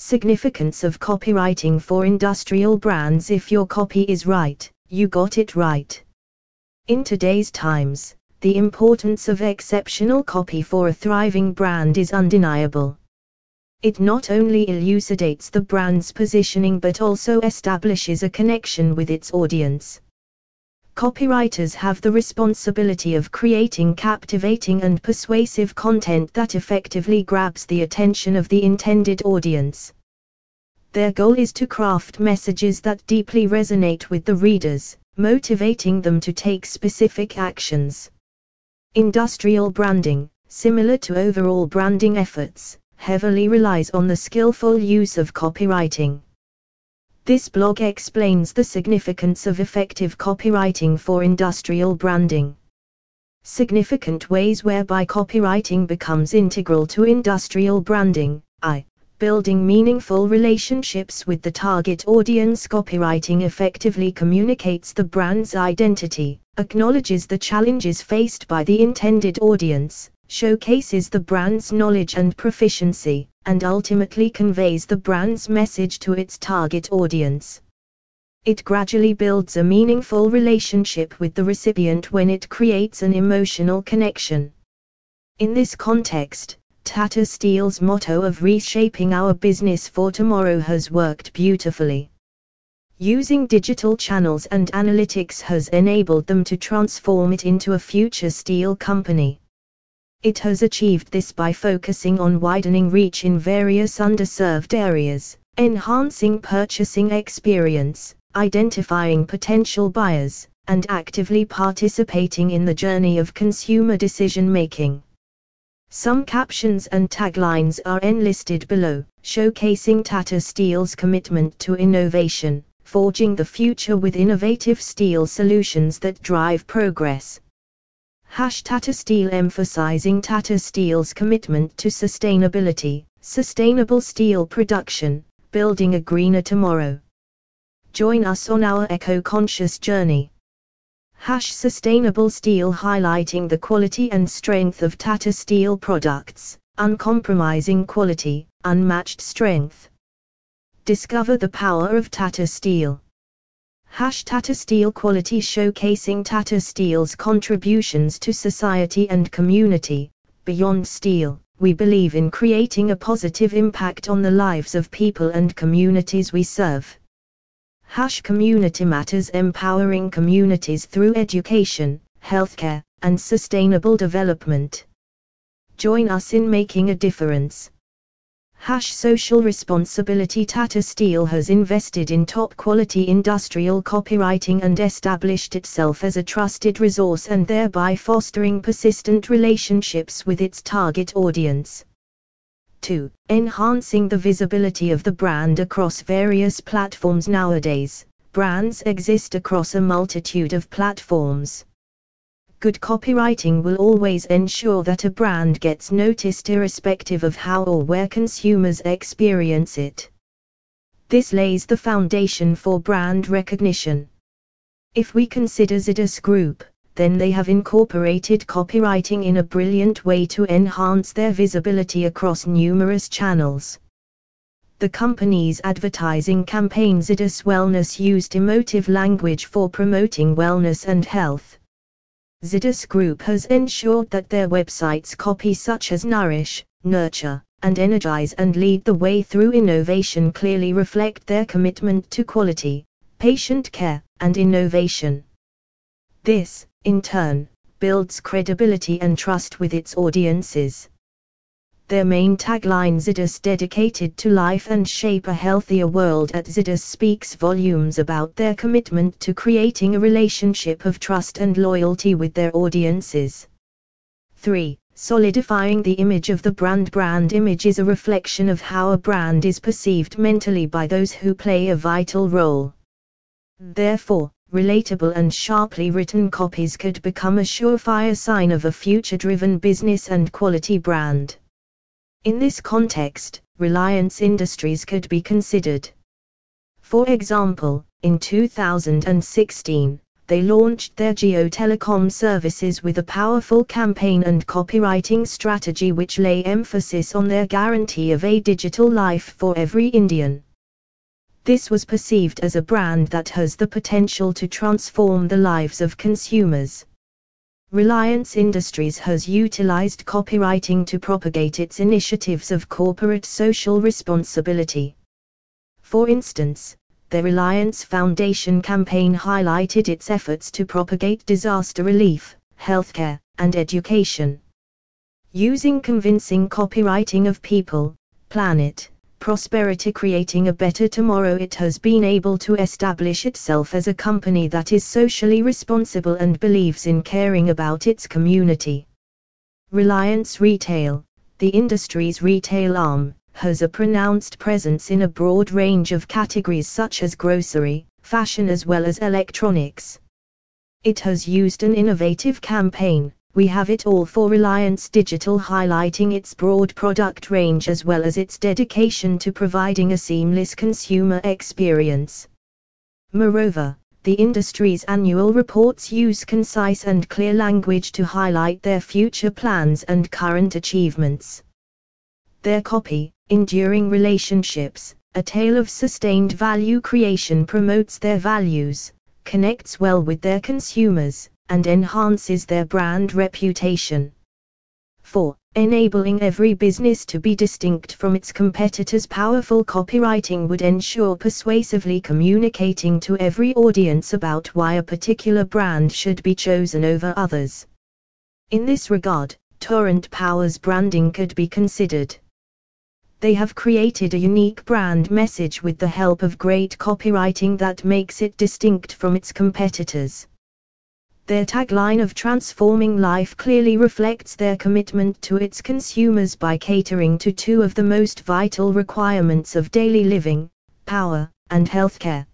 Significance of copywriting for industrial brands If your copy is right, you got it right. In today's times, the importance of exceptional copy for a thriving brand is undeniable. It not only elucidates the brand's positioning but also establishes a connection with its audience. Copywriters have the responsibility of creating captivating and persuasive content that effectively grabs the attention of the intended audience. Their goal is to craft messages that deeply resonate with the readers, motivating them to take specific actions. Industrial branding, similar to overall branding efforts, heavily relies on the skillful use of copywriting. This blog explains the significance of effective copywriting for industrial branding. Significant ways whereby copywriting becomes integral to industrial branding. I. Building meaningful relationships with the target audience. Copywriting effectively communicates the brand's identity, acknowledges the challenges faced by the intended audience, showcases the brand's knowledge and proficiency, and ultimately conveys the brand's message to its target audience. It gradually builds a meaningful relationship with the recipient when it creates an emotional connection. In this context, Tata Steel's motto of reshaping our business for tomorrow has worked beautifully. Using digital channels and analytics has enabled them to transform it into a future steel company. It has achieved this by focusing on widening reach in various underserved areas, enhancing purchasing experience, identifying potential buyers, and actively participating in the journey of consumer decision making. Some captions and taglines are enlisted below, showcasing Tata Steel's commitment to innovation, forging the future with innovative steel solutions that drive progress. Hash Tata Steel emphasizing Tata Steel's commitment to sustainability, sustainable steel production, building a greener tomorrow. Join us on our eco-conscious journey. Hash Sustainable Steel highlighting the quality and strength of Tata Steel products, uncompromising quality, unmatched strength. Discover the power of Tata Steel. Hash Tata Steel Quality showcasing Tata Steel's contributions to society and community. Beyond steel, we believe in creating a positive impact on the lives of people and communities we serve. Hash Community Matters empowering communities through education, healthcare, and sustainable development. Join us in making a difference. Hash Social Responsibility Tata Steel has invested in top quality industrial copywriting and established itself as a trusted resource and thereby fostering persistent relationships with its target audience. 2. Enhancing the visibility of the brand across various platforms nowadays. Brands exist across a multitude of platforms good copywriting will always ensure that a brand gets noticed irrespective of how or where consumers experience it. This lays the foundation for brand recognition. If we consider Zydus Group, then they have incorporated copywriting in a brilliant way to enhance their visibility across numerous channels. The company's advertising campaign Zydus Wellness used emotive language for promoting wellness and health. Zydus Group has ensured that their websites copy such as nourish, nurture, and energize and lead the way through innovation clearly reflect their commitment to quality, patient care, and innovation. This, in turn, builds credibility and trust with its audiences. Their main tagline Zydus dedicated to life and shape a healthier world at Zydus speaks volumes about their commitment to creating a relationship of trust and loyalty with their audiences. 3. Solidifying the image of the brand. Brand image is a reflection of how a brand is perceived mentally by those who play a vital role. Therefore, relatable and sharply written copies could become a surefire sign of a future driven business and quality brand. In this context, Reliance Industries could be considered. For example, in 2016, they launched their Jio telecom services with a powerful campaign and copywriting strategy which lay emphasis on their guarantee of a digital life for every Indian. This was perceived as a brand that has the potential to transform the lives of consumers. Reliance Industries has utilized copywriting to propagate its initiatives of corporate social responsibility. For instance, the Reliance Foundation campaign highlighted its efforts to propagate disaster relief, healthcare, and education. Using convincing copywriting of people, planet, prosperity creating a better tomorrow it has been able to establish itself as a company that is socially responsible and believes in caring about its community. Reliance Retail, the industry's retail arm, has a pronounced presence in a broad range of categories such as grocery, fashion as well as electronics. It has used an innovative campaign, We Have It All for Reliance Digital highlighting its broad product range as well as its dedication to providing a seamless consumer experience. Moreover, the industry's annual reports use concise and clear language to highlight their future plans and current achievements. Their copy, Enduring Relationships, a tale of sustained value creation promotes their values, connects well with their consumers, and enhances their brand reputation. 4. Enabling every business to be distinct from its competitors. Powerful copywriting would ensure persuasively communicating to every audience about why a particular brand should be chosen over others. In this regard, Torrent Power's branding could be considered they have created a unique brand message with the help of great copywriting that makes it distinct from its competitors. Their tagline of transforming life clearly reflects their commitment to its consumers by catering to two of the most vital requirements of daily living power and healthcare.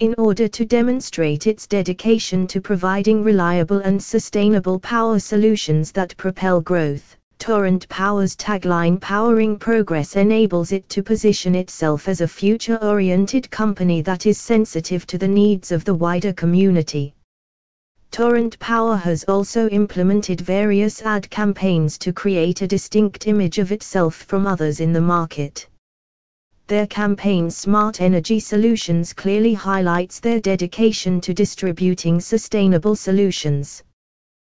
In order to demonstrate its dedication to providing reliable and sustainable power solutions that propel growth, Torrent Power's tagline Powering Progress enables it to position itself as a future oriented company that is sensitive to the needs of the wider community. Torrent Power has also implemented various ad campaigns to create a distinct image of itself from others in the market. Their campaign Smart Energy Solutions clearly highlights their dedication to distributing sustainable solutions.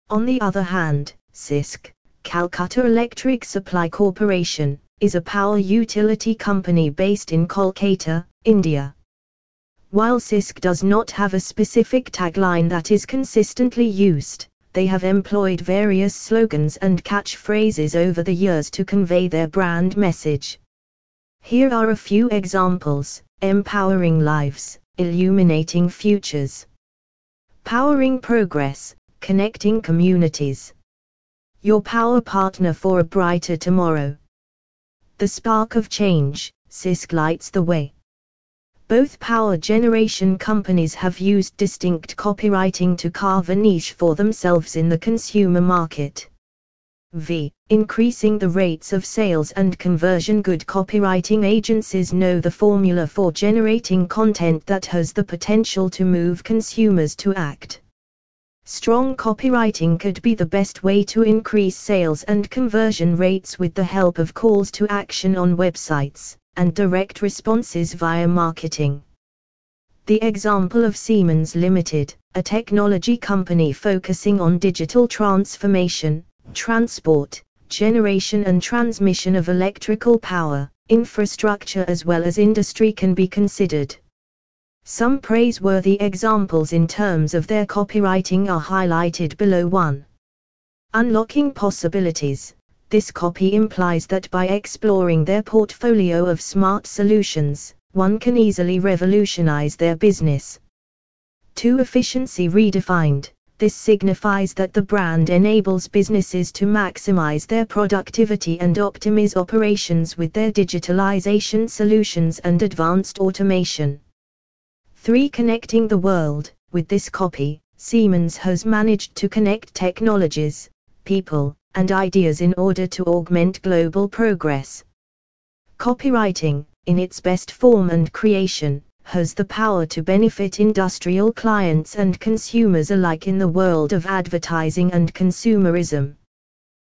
On the other hand, CESC, Calcutta Electric Supply Corporation, is a power utility company based in Kolkata, India. While CESC does not have a specific tagline that is consistently used, they have employed various slogans and catchphrases over the years to convey their brand message. Here are a few examples empowering lives, illuminating futures, powering progress, connecting communities your power partner for a brighter tomorrow. The spark of change, CESC lights the way. Both power generation companies have used distinct copywriting to carve a niche for themselves in the consumer market. V. Increasing the rates of sales and conversion. Good copywriting agencies know the formula for generating content that has the potential to move consumers to act. Strong copywriting could be the best way to increase sales and conversion rates with the help of calls to action on websites and direct responses via marketing. The example of Siemens Limited, a technology company focusing on digital transformation, transport, generation and transmission of electrical power, infrastructure as well as industry can be considered. Some praiseworthy examples in terms of their copywriting are highlighted below 1. Unlocking possibilities. This copy implies that by exploring their portfolio of smart solutions, one can easily revolutionize their business. 2. Efficiency redefined. This signifies that the brand enables businesses to maximize their productivity and optimize operations with their digitalization solutions and advanced automation. 3. Connecting the world. With this copy, Siemens has managed to connect technologies, people, and ideas in order to augment global progress. Copywriting, in its best form and creation, has the power to benefit industrial clients and consumers alike in the world of advertising and consumerism.